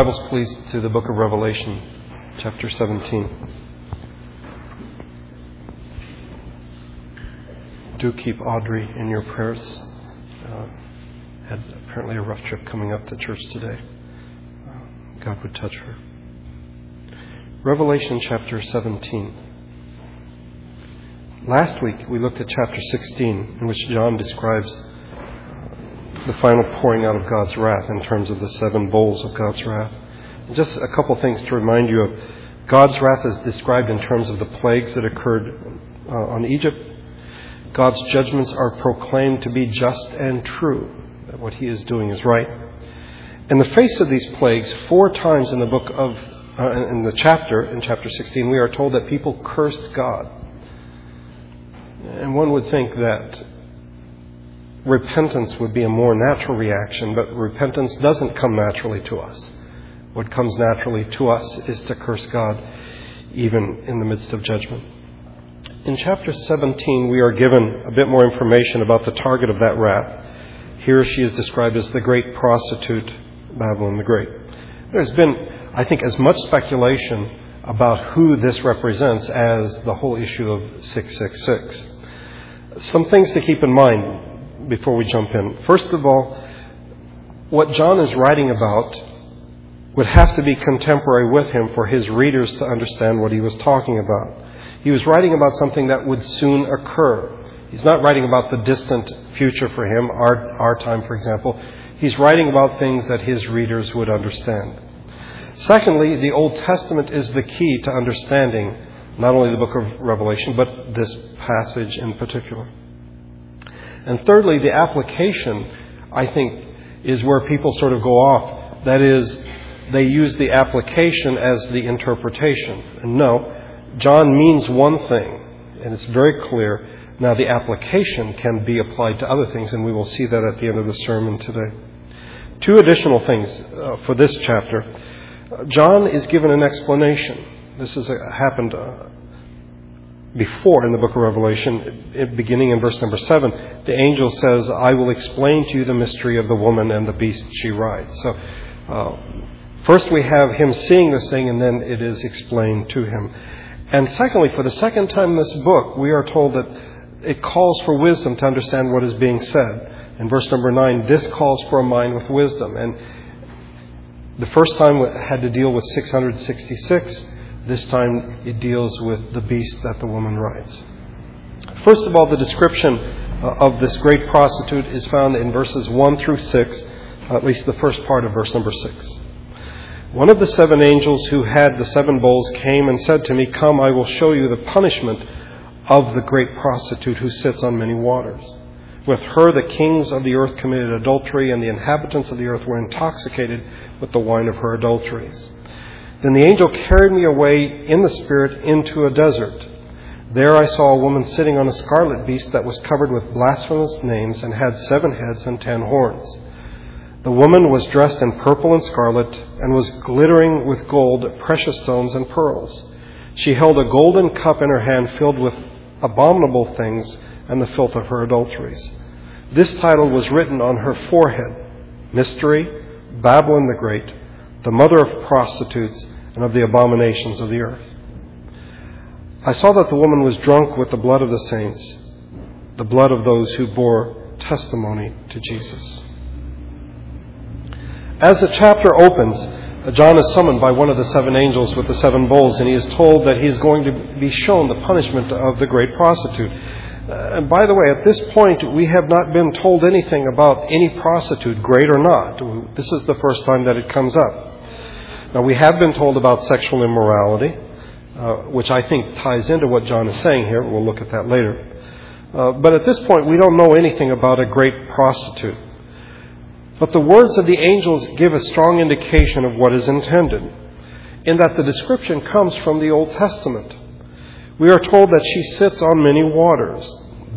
Bibles, please, to the book of Revelation, chapter 17. Do keep Audrey in your prayers. Uh, had apparently a rough trip coming up to church today. Uh, God would touch her. Revelation chapter 17. Last week we looked at chapter 16, in which John describes the final pouring out of God's wrath in terms of the seven bowls of God's wrath. And just a couple things to remind you of. God's wrath is described in terms of the plagues that occurred uh, on Egypt. God's judgments are proclaimed to be just and true, that what He is doing is right. In the face of these plagues, four times in the book of, uh, in the chapter, in chapter 16, we are told that people cursed God. And one would think that repentance would be a more natural reaction, but repentance doesn't come naturally to us. What comes naturally to us is to curse God, even in the midst of judgment. In chapter 17, we are given a bit more information about the target of that wrath. Here she is described as the great prostitute, Babylon the Great. There's been, I think, as much speculation about who this represents as the whole issue of 666. Some things to keep in mind before we jump in. First of all, what John is writing about would have to be contemporary with him for his readers to understand what he was talking about. He was writing about something that would soon occur. He's not writing about the distant future for him, our, our time, for example. He's writing about things that his readers would understand. Secondly, the Old Testament is the key to understanding not only the book of Revelation, but this passage in particular. And thirdly, the application, I think, is where people sort of go off. That is, they use the application as the interpretation. And no, John means one thing, and it's very clear. Now, the application can be applied to other things, and we will see that at the end of the sermon today. Two additional things uh, for this chapter. John is given an explanation. This has happened uh, before in the book of Revelation, beginning in verse number 7. The angel says, I will explain to you the mystery of the woman and the beast she rides. So, uh, first we have him seeing this thing, and then it is explained to him. And secondly, for the second time in this book, we are told that it calls for wisdom to understand what is being said. In verse number 9, this calls for a mind with wisdom. And the first time we had to deal with 666. This time it deals with the beast that the woman rides. First of all, the description uh, of this great prostitute is found in verses 1 through 6, at least the first part of verse number 6. One of the seven angels who had the seven bowls came and said to me, Come, I will show you the punishment of the great prostitute who sits on many waters. With her, the kings of the earth committed adultery, and the inhabitants of the earth were intoxicated with the wine of her adulteries. Then the angel carried me away in the Spirit into a desert. There I saw a woman sitting on a scarlet beast that was covered with blasphemous names and had seven heads and ten horns. The woman was dressed in purple and scarlet and was glittering with gold, precious stones, and pearls. She held a golden cup in her hand filled with abominable things and the filth of her adulteries. This title was written on her forehead Mystery, Babylon the Great, the mother of prostitutes and of the abominations of the earth. I saw that the woman was drunk with the blood of the saints, the blood of those who bore testimony to Jesus. As the chapter opens, John is summoned by one of the seven angels with the seven bowls, and he is told that he is going to be shown the punishment of the great prostitute. Uh, and by the way, at this point, we have not been told anything about any prostitute, great or not. This is the first time that it comes up. Now, we have been told about sexual immorality, uh, which I think ties into what John is saying here. We'll look at that later. Uh, but at this point, we don't know anything about a great prostitute. But the words of the angels give a strong indication of what is intended, in that the description comes from the Old Testament. We are told that she sits on many waters.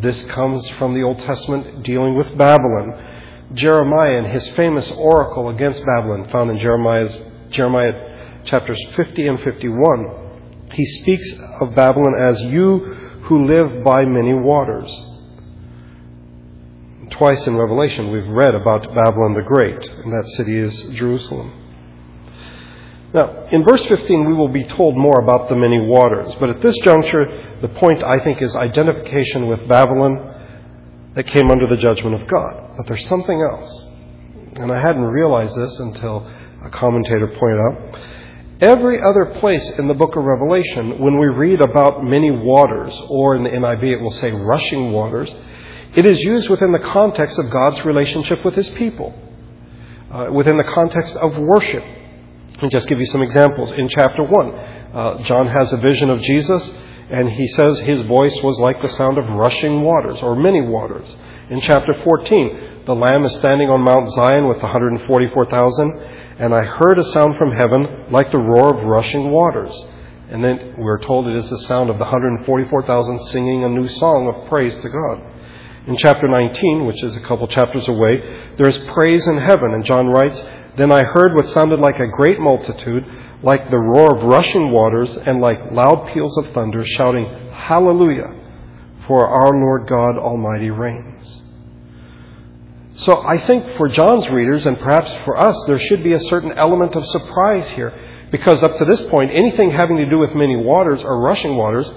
This comes from the Old Testament dealing with Babylon. Jeremiah and his famous oracle against Babylon, found in Jeremiah's, Jeremiah chapters 50 and 51. He speaks of Babylon as you who live by many waters. Twice in Revelation, we've read about Babylon the Great, and that city is Jerusalem. Now, in verse 15, we will be told more about the many waters, but at this juncture, the point, I think, is identification with Babylon that came under the judgment of God. But there's something else. And I hadn't realized this until a commentator pointed out. Every other place in the book of Revelation, when we read about many waters, or in the NIV it will say rushing waters, it is used within the context of God's relationship with his people, uh, within the context of worship. Me just give you some examples. In chapter 1, uh, John has a vision of Jesus, and he says his voice was like the sound of rushing waters, or many waters. In chapter 14, the Lamb is standing on Mount Zion with 144,000, and I heard a sound from heaven like the roar of rushing waters. And then we're told it is the sound of the 144,000 singing a new song of praise to God. In chapter 19, which is a couple chapters away, there is praise in heaven, and John writes, Then I heard what sounded like a great multitude, like the roar of rushing waters, and like loud peals of thunder, shouting, Hallelujah! For our Lord God Almighty reigns. So I think for John's readers, and perhaps for us, there should be a certain element of surprise here. Because up to this point, anything having to do with many waters or rushing waters,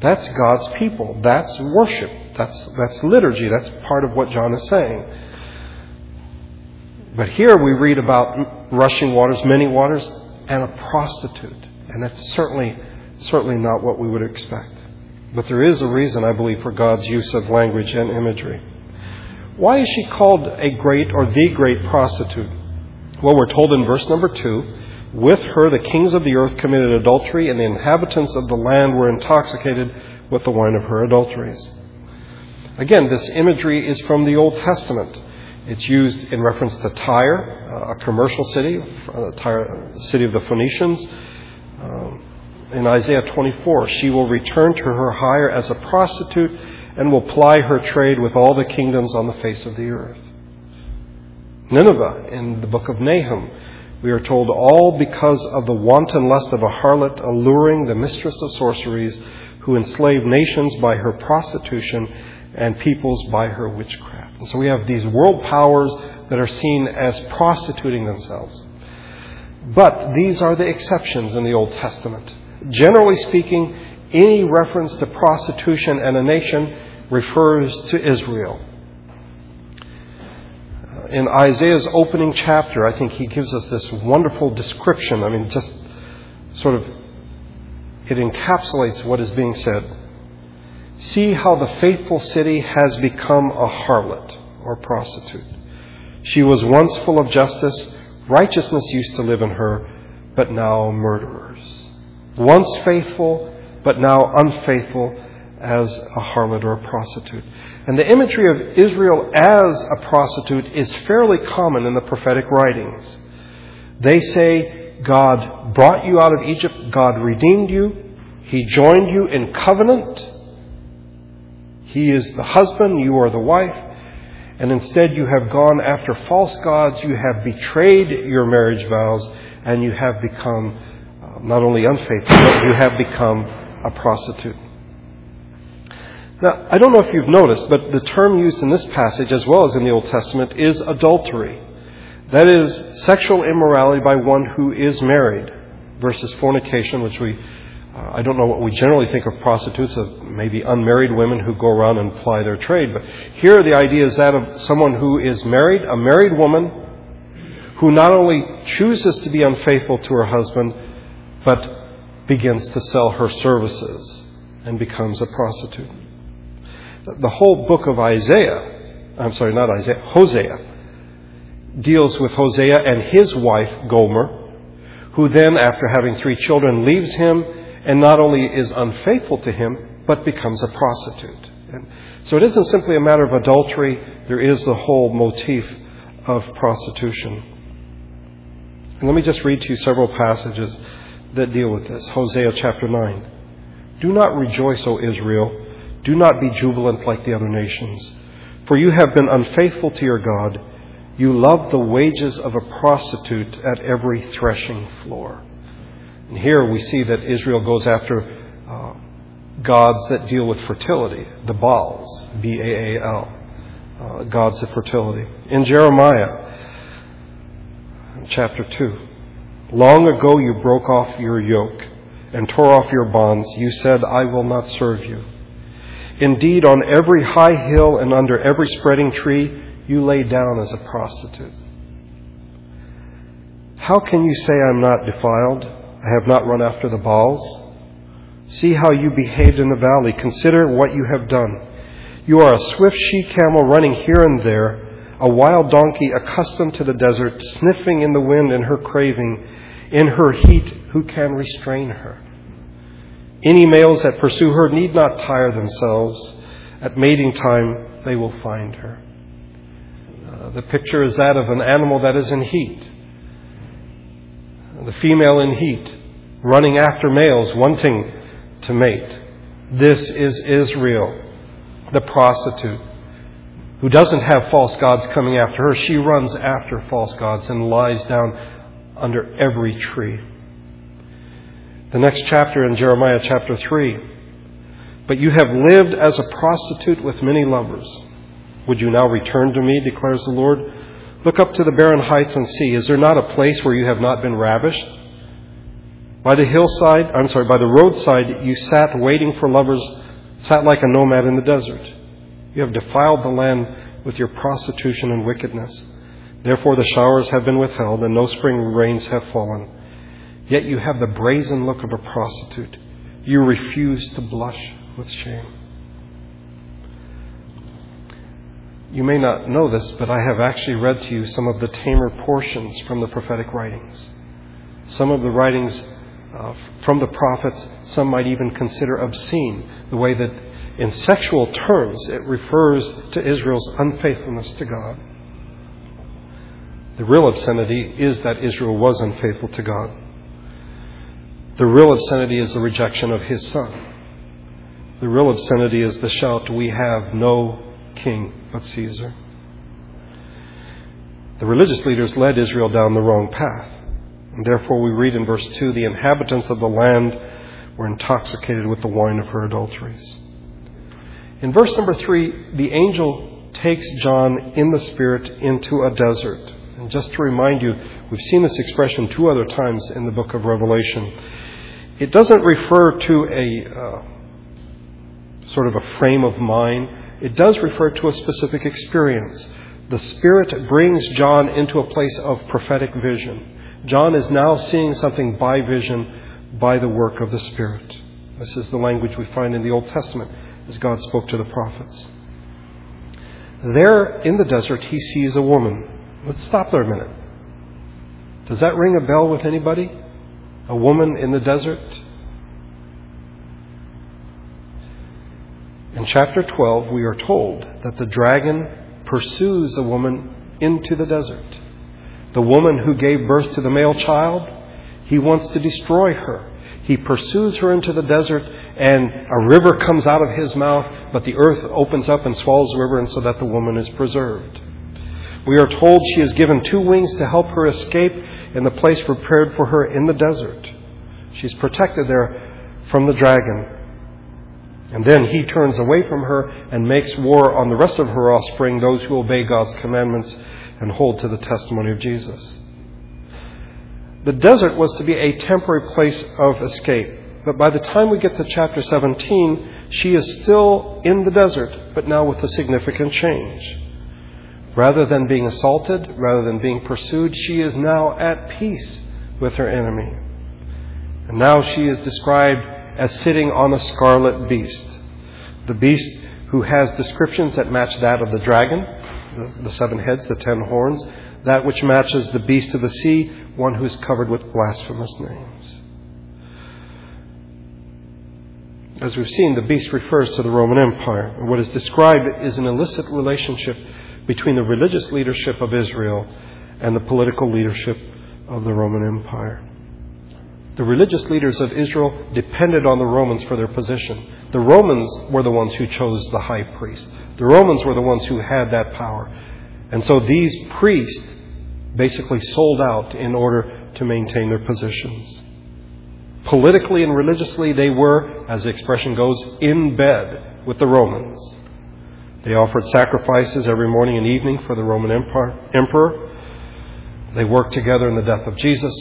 that's God's people. That's worship. That's, that's liturgy. That's part of what John is saying. But here we read about rushing waters, many waters, and a prostitute. And that's certainly, certainly not what we would expect. But there is a reason, I believe, for God's use of language and imagery. Why is she called a great or the great prostitute? Well, we're told in verse number two with her the kings of the earth committed adultery, and the inhabitants of the land were intoxicated with the wine of her adulteries. Again, this imagery is from the Old Testament. It's used in reference to Tyre, a commercial city, uh, the city of the Phoenicians. Um, in Isaiah 24, she will return to her hire as a prostitute and will ply her trade with all the kingdoms on the face of the earth. Nineveh, in the book of Nahum, we are told all because of the wanton lust of a harlot alluring the mistress of sorceries who enslaved nations by her prostitution and peoples by her witchcraft. And so we have these world powers that are seen as prostituting themselves. But these are the exceptions in the Old Testament. Generally speaking, any reference to prostitution and a nation refers to Israel. Uh, in Isaiah's opening chapter, I think he gives us this wonderful description. I mean, just sort of, it encapsulates what is being said. See how the faithful city has become a harlot or prostitute. She was once full of justice, righteousness used to live in her, but now murderers. Once faithful, but now unfaithful as a harlot or a prostitute. And the imagery of Israel as a prostitute is fairly common in the prophetic writings. They say, God brought you out of Egypt, God redeemed you, He joined you in covenant, He is the husband, you are the wife, and instead you have gone after false gods, you have betrayed your marriage vows, and you have become uh, not only unfaithful, but you have become a prostitute. Now, I don't know if you've noticed, but the term used in this passage, as well as in the Old Testament, is adultery. That is, sexual immorality by one who is married, versus fornication, which we, I don't know what we generally think of prostitutes, of maybe unmarried women who go around and ply their trade. But here the idea is that of someone who is married, a married woman, who not only chooses to be unfaithful to her husband, but begins to sell her services and becomes a prostitute the whole book of Isaiah, I'm sorry, not Isaiah, Hosea, deals with Hosea and his wife, Gomer, who then, after having three children, leaves him and not only is unfaithful to him, but becomes a prostitute. And so it isn't simply a matter of adultery, there is the whole motif of prostitution. And let me just read to you several passages that deal with this. Hosea chapter 9. Do not rejoice, O Israel do not be jubilant like the other nations, for you have been unfaithful to your God. You love the wages of a prostitute at every threshing floor. And here we see that Israel goes after uh, gods that deal with fertility, the Baals, B A A L, uh, gods of fertility. In Jeremiah chapter 2, Long ago you broke off your yoke and tore off your bonds. You said, I will not serve you. Indeed, on every high hill and under every spreading tree, you lay down as a prostitute. How can you say I'm not defiled? I have not run after the Baals. See how you behaved in the valley. Consider what you have done. You are a swift she camel running here and there, a wild donkey accustomed to the desert, sniffing in the wind in her craving. In her heat, who can restrain her? Any males that pursue her need not tire themselves. At mating time, they will find her. Uh, the picture is that of an animal that is in heat. The female in heat, running after males, wanting to mate. This is Israel, the prostitute, who doesn't have false gods coming after her. She runs after false gods and lies down under every tree. The next chapter in Jeremiah chapter 3. But you have lived as a prostitute with many lovers. Would you now return to me, declares the Lord? Look up to the barren heights and see. Is there not a place where you have not been ravished? By the hillside, I'm sorry, by the roadside, you sat waiting for lovers, sat like a nomad in the desert. You have defiled the land with your prostitution and wickedness. Therefore, the showers have been withheld, and no spring rains have fallen. Yet you have the brazen look of a prostitute. You refuse to blush with shame. You may not know this, but I have actually read to you some of the tamer portions from the prophetic writings. Some of the writings uh, from the prophets, some might even consider obscene, the way that in sexual terms it refers to Israel's unfaithfulness to God. The real obscenity is that Israel was unfaithful to God. The real obscenity is the rejection of his son. The real obscenity is the shout, We have no king but Caesar. The religious leaders led Israel down the wrong path. And therefore, we read in verse 2 the inhabitants of the land were intoxicated with the wine of her adulteries. In verse number 3, the angel takes John in the Spirit into a desert. And just to remind you, we've seen this expression two other times in the book of Revelation. It doesn't refer to a uh, sort of a frame of mind, it does refer to a specific experience. The Spirit brings John into a place of prophetic vision. John is now seeing something by vision, by the work of the Spirit. This is the language we find in the Old Testament as God spoke to the prophets. There in the desert, he sees a woman. Let's stop there a minute. Does that ring a bell with anybody? A woman in the desert? In chapter 12, we are told that the dragon pursues a woman into the desert. The woman who gave birth to the male child, he wants to destroy her. He pursues her into the desert, and a river comes out of his mouth, but the earth opens up and swallows the river, and so that the woman is preserved. We are told she is given two wings to help her escape in the place prepared for her in the desert. She's protected there from the dragon. And then he turns away from her and makes war on the rest of her offspring, those who obey God's commandments and hold to the testimony of Jesus. The desert was to be a temporary place of escape. But by the time we get to chapter 17, she is still in the desert, but now with a significant change. Rather than being assaulted, rather than being pursued, she is now at peace with her enemy. And now she is described as sitting on a scarlet beast. The beast who has descriptions that match that of the dragon, the, seven heads, the ten horns, that which matches the beast of the sea, one who is covered with blasphemous names. As we've seen, the beast refers to the Roman Empire. What is described is an illicit relationship between the religious leadership of Israel and the political leadership of the Roman Empire. The religious leaders of Israel depended on the Romans for their position. The Romans were the ones who chose the high priest. The Romans were the ones who had that power. And so these priests basically sold out in order to maintain their positions. Politically and religiously, they were, as the expression goes, in bed with the Romans. They offered sacrifices every morning and evening for the Roman emperor. They worked together in the death of Jesus.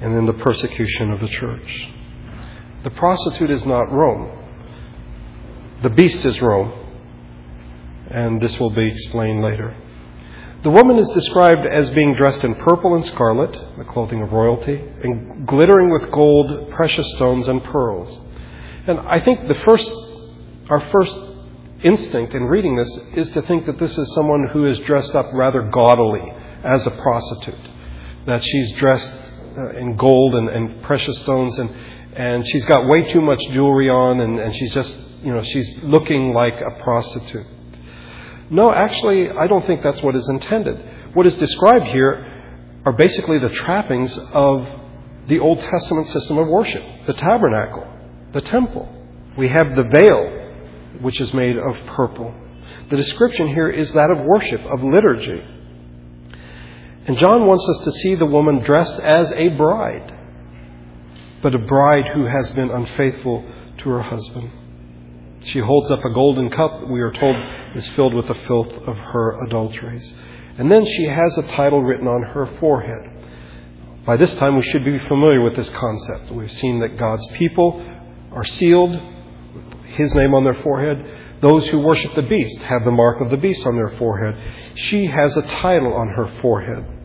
And in the persecution of the church. The prostitute is not Rome. The beast is Rome. And this will be explained later. The woman is described as being dressed in purple and scarlet, the clothing of royalty, and glittering with gold, precious stones, and pearls. And I think the first, our first instinct in reading this is to think that this is someone who is dressed up rather gaudily as a prostitute. That she's dressed uh, in gold and, and, precious stones, and, and she's got way too much jewelry on, and, and she's just, you know, she's looking like a prostitute. No, actually, I don't think that's what is intended. What is described here are basically the trappings of the Old Testament system of worship the tabernacle, the temple. We have the veil, which is made of purple. The description here is that of worship, of liturgy. And John wants us to see the woman dressed as a bride, but a bride who has been unfaithful to her husband. She holds up a golden cup, that we are told, is filled with the filth of her adulteries. And then she has a title written on her forehead. By this time, we should be familiar with this concept. We've seen that God's people are sealed with His name on their forehead. Those who worship the beast have the mark of the beast on their forehead. She has a title on her forehead.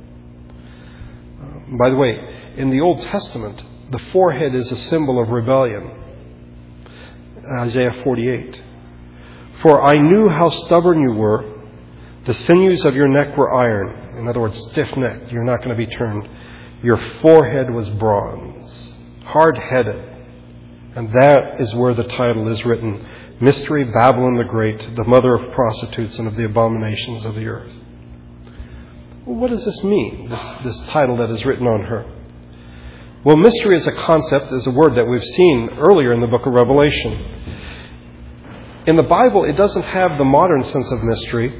By the way, in the Old Testament, the forehead is a symbol of rebellion. Isaiah 48. For I knew how stubborn you were. The sinews of your neck were iron. In other words, stiff neck, You're not going to be turned. Your forehead was bronze, hard headed. And that is where the title is written Mystery Babylon the Great, the mother of prostitutes and of the abominations of the earth. What does this mean, this, this title that is written on her? Well, mystery is a concept is a word that we've seen earlier in the book of Revelation. In the Bible, it doesn't have the modern sense of mystery.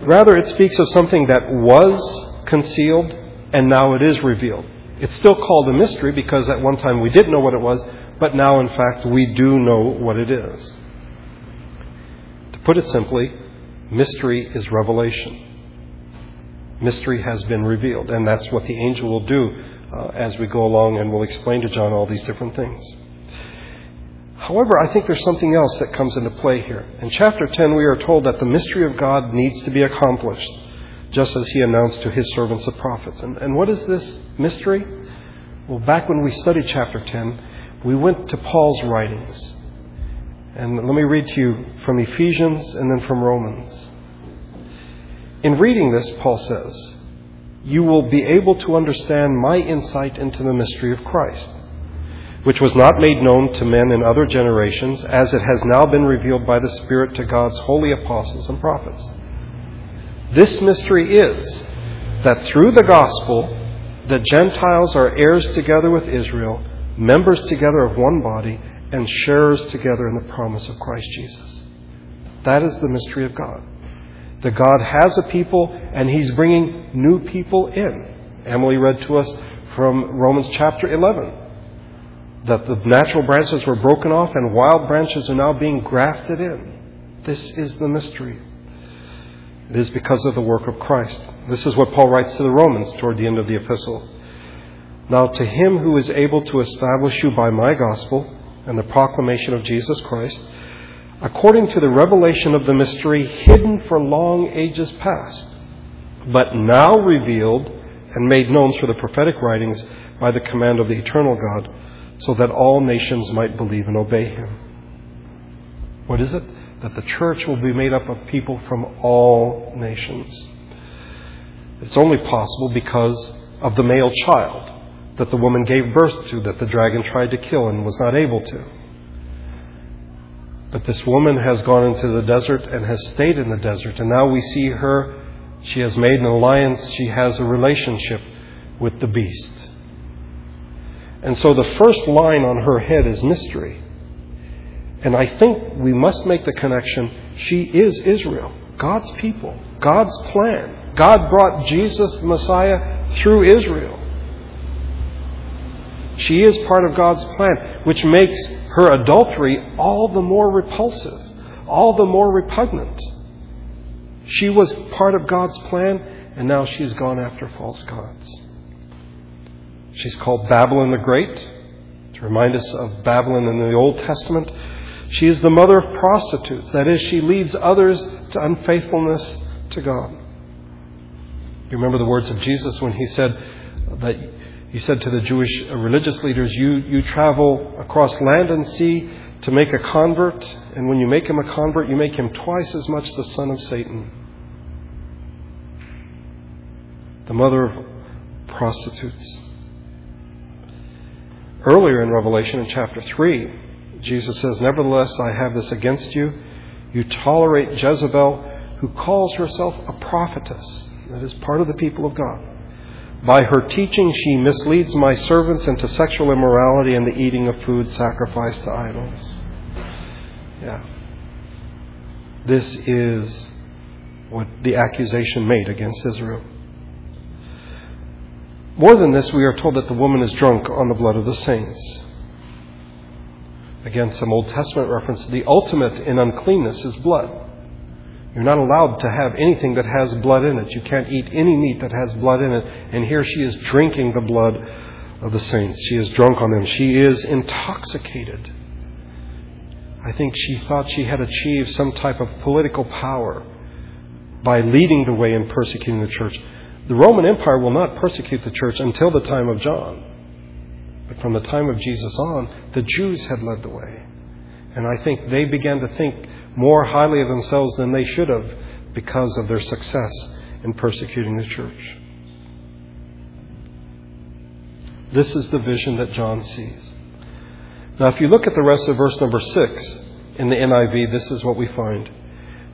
Rather, it speaks of something that was concealed and now it is revealed. It's still called a mystery because at one time we didn't know what it was, but now, in fact, we do know what it is. To put it simply, mystery is revelation. Mystery has been revealed, and that's what the angel will do uh, as we go along, and we'll explain to John all these different things. However, I think there's something else that comes into play here. In chapter 10, we are told that the mystery of God needs to be accomplished, just as he announced to his servants the prophets. And, and what is this mystery? Well, back when we studied chapter 10, we went to Paul's writings. And let me read to you from Ephesians and then from Romans. In reading this, Paul says, you will be able to understand my insight into the mystery of Christ, which was not made known to men in other generations, as it has now been revealed by the Spirit to God's holy apostles and prophets. This mystery is that through the gospel, the Gentiles are heirs together with Israel, members together of one body, and sharers together in the promise of Christ Jesus. That is the mystery of God that God has a people and He's bringing new people in. Emily read to us from Romans chapter 11 that the natural branches were broken off and wild branches are now being grafted in. This is the mystery. It is because of the work of Christ. This is what Paul writes to the Romans toward the end of the epistle. Now, to him who is able to establish you by my gospel and the proclamation of Jesus Christ, according to the revelation of the mystery hidden for long ages past, but now revealed and made known through the prophetic writings by the command of the eternal God, so that all nations might believe and obey him. What is it? That the church will be made up of people from all nations. It's only possible because of the male child that the woman gave birth to, that the dragon tried to kill and was not able to. But this woman has gone into the desert and has stayed in the desert. And now we see her. She has made an alliance. She has a relationship with the beast. And so the first line on her head is mystery. And I think we must make the connection. She is Israel, God's people, God's plan. God brought Jesus, the Messiah, through Israel. She is part of God's plan, which makes her adultery all the more repulsive, all the more repugnant. She was part of God's plan, and now she's gone after false gods. She's called Babylon the Great to remind us of Babylon in the Old Testament. She is the mother of prostitutes. That is, she leads others to unfaithfulness to God. You remember the words of Jesus when he said that he said to the Jewish uh, religious leaders, you, you travel across land and sea to make a convert, and when you make him a convert, you make him twice as much the son of Satan. The mother of prostitutes. Earlier in Revelation, in chapter 3, Jesus says, Nevertheless, I have this against you. You tolerate Jezebel, who calls herself a prophetess. That is part of the people of God. By her teaching, she misleads my servants into sexual immorality and the eating of food sacrificed to idols. Yeah. This is what the accusation made against Israel. More than this, we are told that the woman is drunk on the blood of the saints. Again, some Old Testament reference. The ultimate in uncleanness is blood. You're not allowed to have anything that has blood in it. You can't eat any meat that has blood in it. And here she is drinking the blood of the saints. She is drunk on them. She is intoxicated. I think she thought she had achieved some type of political power by leading the way in persecuting the church. The Roman Empire will not persecute the church until the time of John. But from the time of Jesus on, the Jews had led the way. And I think they began to think more highly of themselves than they should have because of their success in persecuting the church. This is the vision that John sees. Now, if you look at the rest of verse number 6 in the NIV, this is what we find.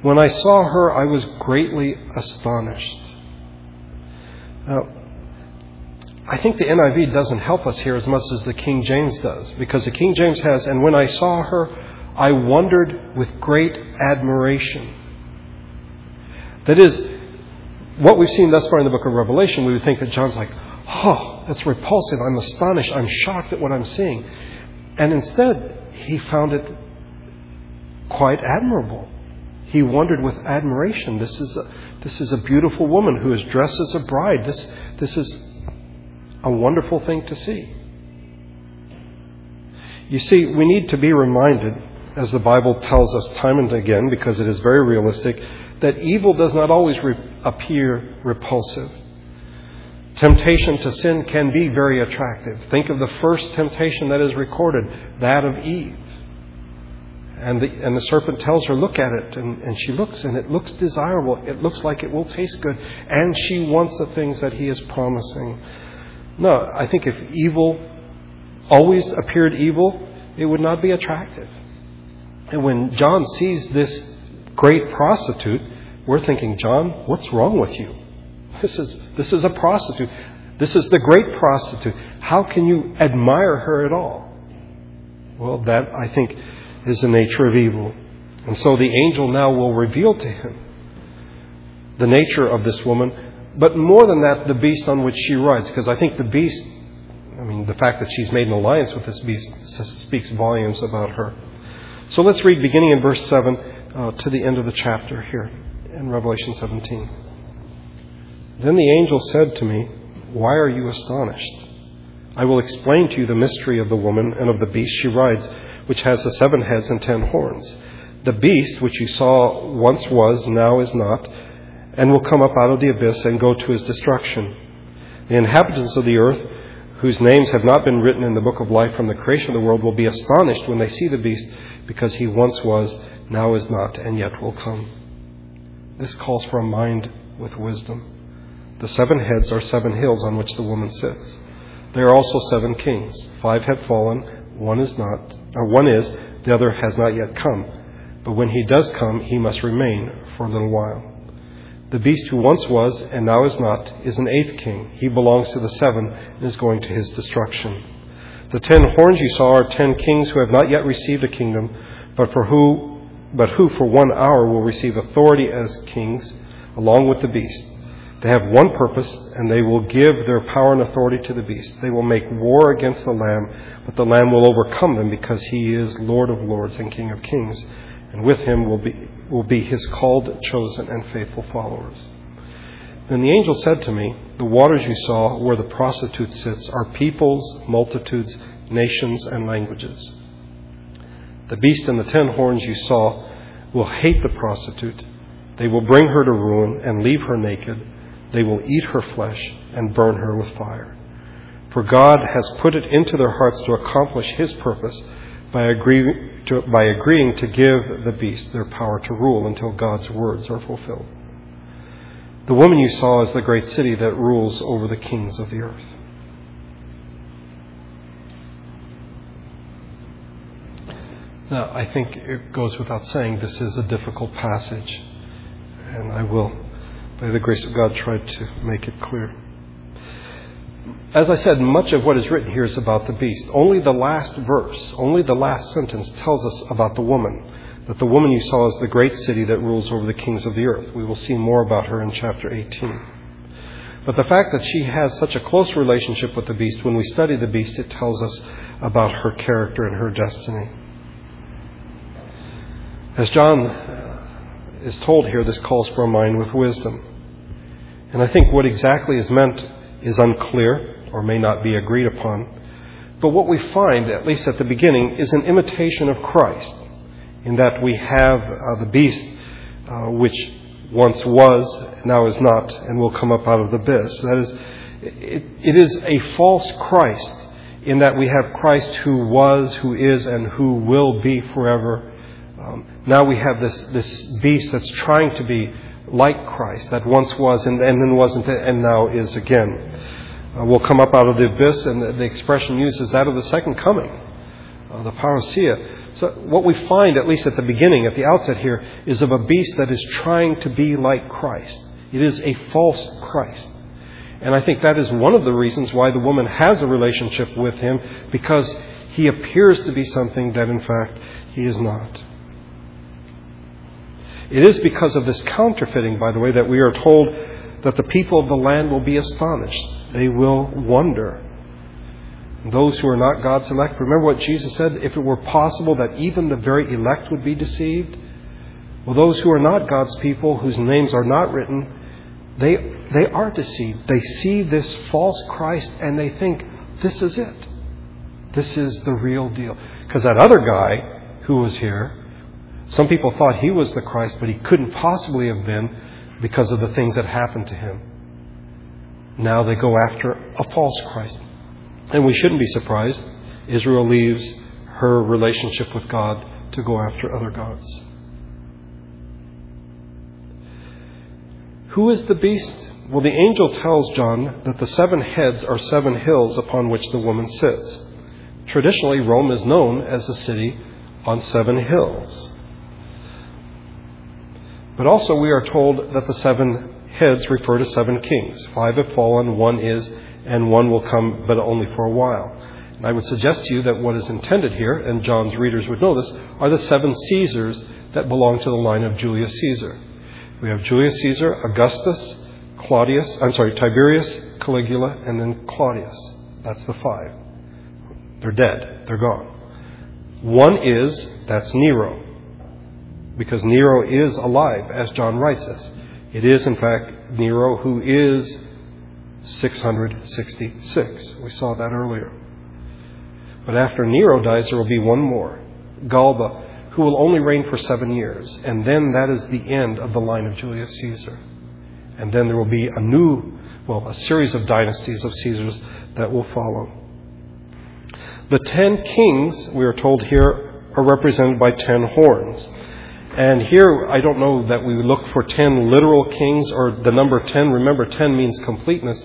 When I saw her, I was greatly astonished. Now, I think the NIV doesn't help us here as much as the King James does, because the King James has, and when I saw her, I wondered with great admiration. That is, what we've seen thus far in the book of Revelation, we would think that John's like, oh, that's repulsive. I'm astonished. I'm shocked at what I'm seeing. And instead, he found it quite admirable. He wondered with admiration. This is a, this is a beautiful woman who is dressed as a bride. This, this is a wonderful thing to see. You see, we need to be reminded, as the Bible tells us time and again, because it is very realistic, that evil does not always re- appear repulsive. Temptation to sin can be very attractive. Think of the first temptation that is recorded, that of Eve. And the, and the serpent tells her, Look at it. And, and she looks, and it looks desirable. It looks like it will taste good. And she wants the things that he is promising. No, I think if evil always appeared evil, it would not be attractive. And when John sees this great prostitute, we're thinking, John, what's wrong with you? This is, this is a prostitute. This is the great prostitute. How can you admire her at all? Well, that, I think, is the nature of evil. And so the angel now will reveal to him the nature of this woman but more than that, the beast on which she rides, because I think the beast, I mean, the fact that she's made an alliance with this beast speaks volumes about her. So let's read beginning in verse 7 uh, to the end of the chapter here in Revelation 17. Then the angel said to me, Why are you astonished? I will explain to you the mystery of the woman and of the beast she rides, which has the seven heads and ten horns. The beast, which you saw once was, now is not and will come up out of the abyss and go to his destruction. The inhabitants of the earth, whose names have not been written in the book of life from the creation of the world, will be astonished when they see the beast, because he once was, now is not, and yet will come. This calls for a mind with wisdom. The seven heads are seven hills on which the woman sits. There are also seven kings. Five have fallen, one is not, or one is, the other has not yet come. But when he does come, he must remain for a little while. The beast who once was and now is not is an eighth king. He belongs to the seven and is going to his destruction. The ten horns you saw are ten kings who have not yet received a kingdom, but for who but who for one hour will receive authority as kings along with the beast. They have one purpose, and they will give their power and authority to the beast. They will make war against the Lamb, but the Lamb will overcome them because he is Lord of lords and King of kings, and with him will be will be his called, chosen, and faithful followers. Then the angel said to me, The waters you saw where the prostitute sits are peoples, multitudes, nations, and languages. The beast and the ten horns you saw will hate the prostitute. They will bring her to ruin and leave her naked. They will eat her flesh and burn her with fire. For God has put it into their hearts to accomplish His purpose by, agree, to, by agreeing to give the beast their power to rule until God's words are fulfilled. The woman you saw is the great city that rules over the kings of the earth. Now, I think it goes without saying this is a difficult passage, and I will, by the grace of God, try to make it clear. As I said, much of what is written here is about the beast. Only the last verse, only the last sentence tells us about the woman, that the woman you saw is the great city that rules over the kings of the earth. We will see more about her in chapter 18. But the fact that she has such a close relationship with the beast, when we study the beast, it tells us about her character and her destiny. As John is told here, this calls for a mind with wisdom. And I think what exactly is meant is unclear or may not be agreed upon. But what we find, at least at the beginning, is an imitation of Christ, in that we have uh, the beast, uh, which once was, now is not, and will come up out of the abyss. That is, it, it is a false Christ, in that we have Christ who was, who is, and who will be forever um, now we have this, this beast that's trying to be like Christ, that once was and, and then wasn't and now is again. Uh, will come up out of the abyss, and the, the expression used is that of the second coming, uh, the parousia. So what we find, at least at the beginning, at the outset here, is of a beast that is trying to be like Christ. It is a false Christ. And I think that is one of the reasons why the woman has a relationship with him, because he appears to be something that in fact he is not. It is because of this counterfeiting, by the way, that we are told that the people of the land will be astonished. They will wonder. Those who are not God's elect, remember what Jesus said? If it were possible that even the very elect would be deceived, well, those who are not God's people, whose names are not written, they, they are deceived. They see this false Christ and they think, this is it. This is the real deal. Because that other guy who was here, some people thought he was the Christ, but he couldn't possibly have been because of the things that happened to him. Now they go after a false Christ. And we shouldn't be surprised. Israel leaves her relationship with God to go after other gods. Who is the beast? Well, the angel tells John that the seven heads are seven hills upon which the woman sits. Traditionally, Rome is known as a city on seven hills. But also, we are told that the seven heads refer to seven kings. Five have fallen, one is, and one will come, but only for a while. And I would suggest to you that what is intended here, and John's readers would know this, are the seven Caesars that belong to the line of Julius Caesar. We have Julius Caesar, Augustus, Claudius, I'm sorry, Tiberius, Caligula, and then Claudius. That's the five. They're dead. They're gone. One is, that's Nero because Nero is alive, as John writes us. It is, in fact, Nero who is 666. We saw that earlier. But after Nero dies, there will be one more, Galba, who will only reign for seven years. And then that is the end of the line of Julius Caesar. And then there will be a new, well, a series of dynasties of Caesars that will follow. The ten kings, we are told here, are represented by ten horns. And here, I don't know that we look for 10 literal kings or the number 10. Remember, 10 means completeness.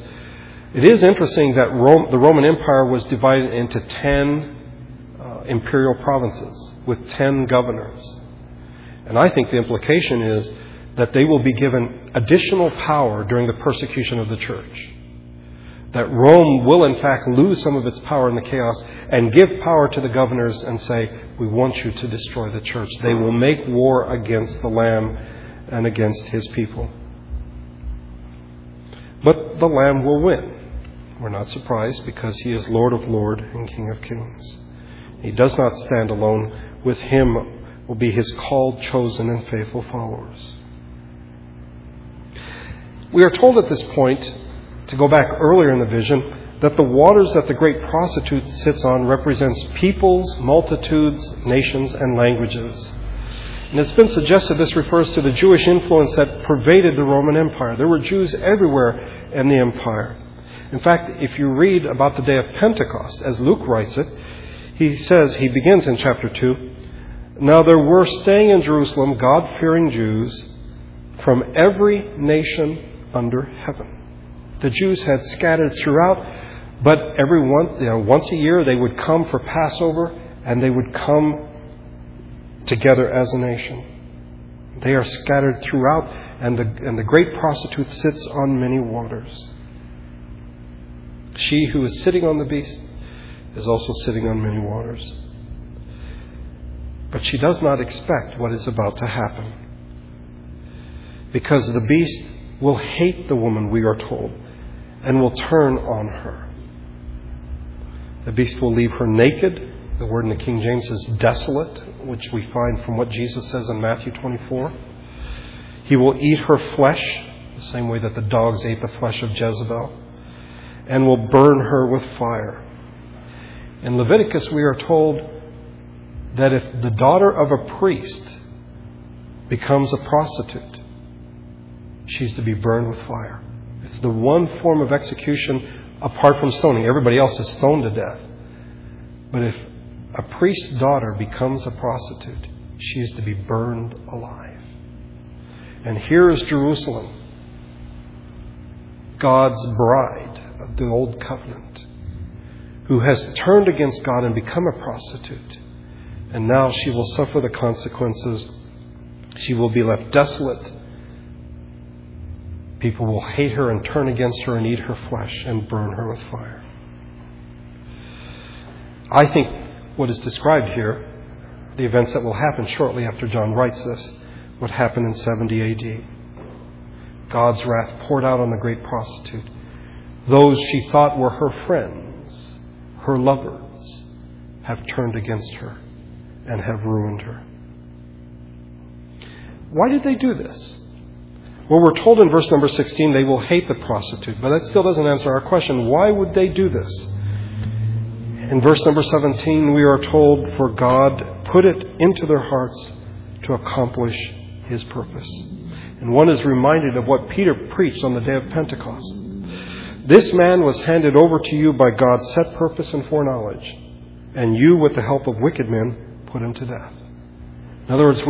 It is interesting that Rome, the Roman Empire was divided into 10 uh, imperial provinces with 10 governors. And I think the implication is that they will be given additional power during the persecution of the church that Rome will in fact lose some of its power in the chaos and give power to the governors and say, We want you to destroy the church. They will make war against the Lamb and against his people. But the Lamb will win. We're not surprised because he is Lord of Lords and King of Kings. He does not stand alone. With him will be his called, chosen, and faithful followers. We are told at this point, to go back earlier in the vision, that the waters that the great prostitute sits on represents peoples, multitudes, nations, and languages. And it's been suggested this refers to the Jewish influence that pervaded the Roman Empire. There were Jews everywhere in the empire. In fact, if you read about the day of Pentecost, as Luke writes it, he says, he begins in chapter 2, Now there were staying in Jerusalem God fearing Jews from every nation under heaven. The Jews had scattered throughout, but every once, you know, once a year they would come for Passover and they would come together as a nation. They are scattered throughout, and the, and the great prostitute sits on many waters. She who is sitting on the beast is also sitting on many waters. But she does not expect what is about to happen. Because the beast will hate the woman, we are told, and will turn on her. The beast will leave her naked. The word in the King James is desolate, which we find from what Jesus says in Matthew 24. He will eat her flesh, the same way that the dogs ate the flesh of Jezebel, and will burn her with fire. In Leviticus, we are told that if the daughter of a priest becomes a prostitute, she's to be burned with fire. The one form of execution apart from stoning. Everybody else is stoned to death. But if a priest's daughter becomes a prostitute, she is to be burned alive. And here is Jerusalem, God's bride of the Old Covenant, who has turned against God and become a prostitute. And now she will suffer the consequences. She will be left desolate People will hate her and turn against her and eat her flesh and burn her with fire. I think what is described here, the events that will happen shortly after John writes this, would happen in 70 AD. God's wrath poured out on the great prostitute. Those she thought were her friends, her lovers, have turned against her and have ruined her. Why did they do this? Well, we're told in verse number 16 they will hate the prostitute, but that still doesn't answer our question. Why would they do this? In verse number 17, we are told, For God put it into their hearts to accomplish his purpose. And one is reminded of what Peter preached on the day of Pentecost. This man was handed over to you by God's set purpose and foreknowledge, and you, with the help of wicked men, put him to death. In other words, we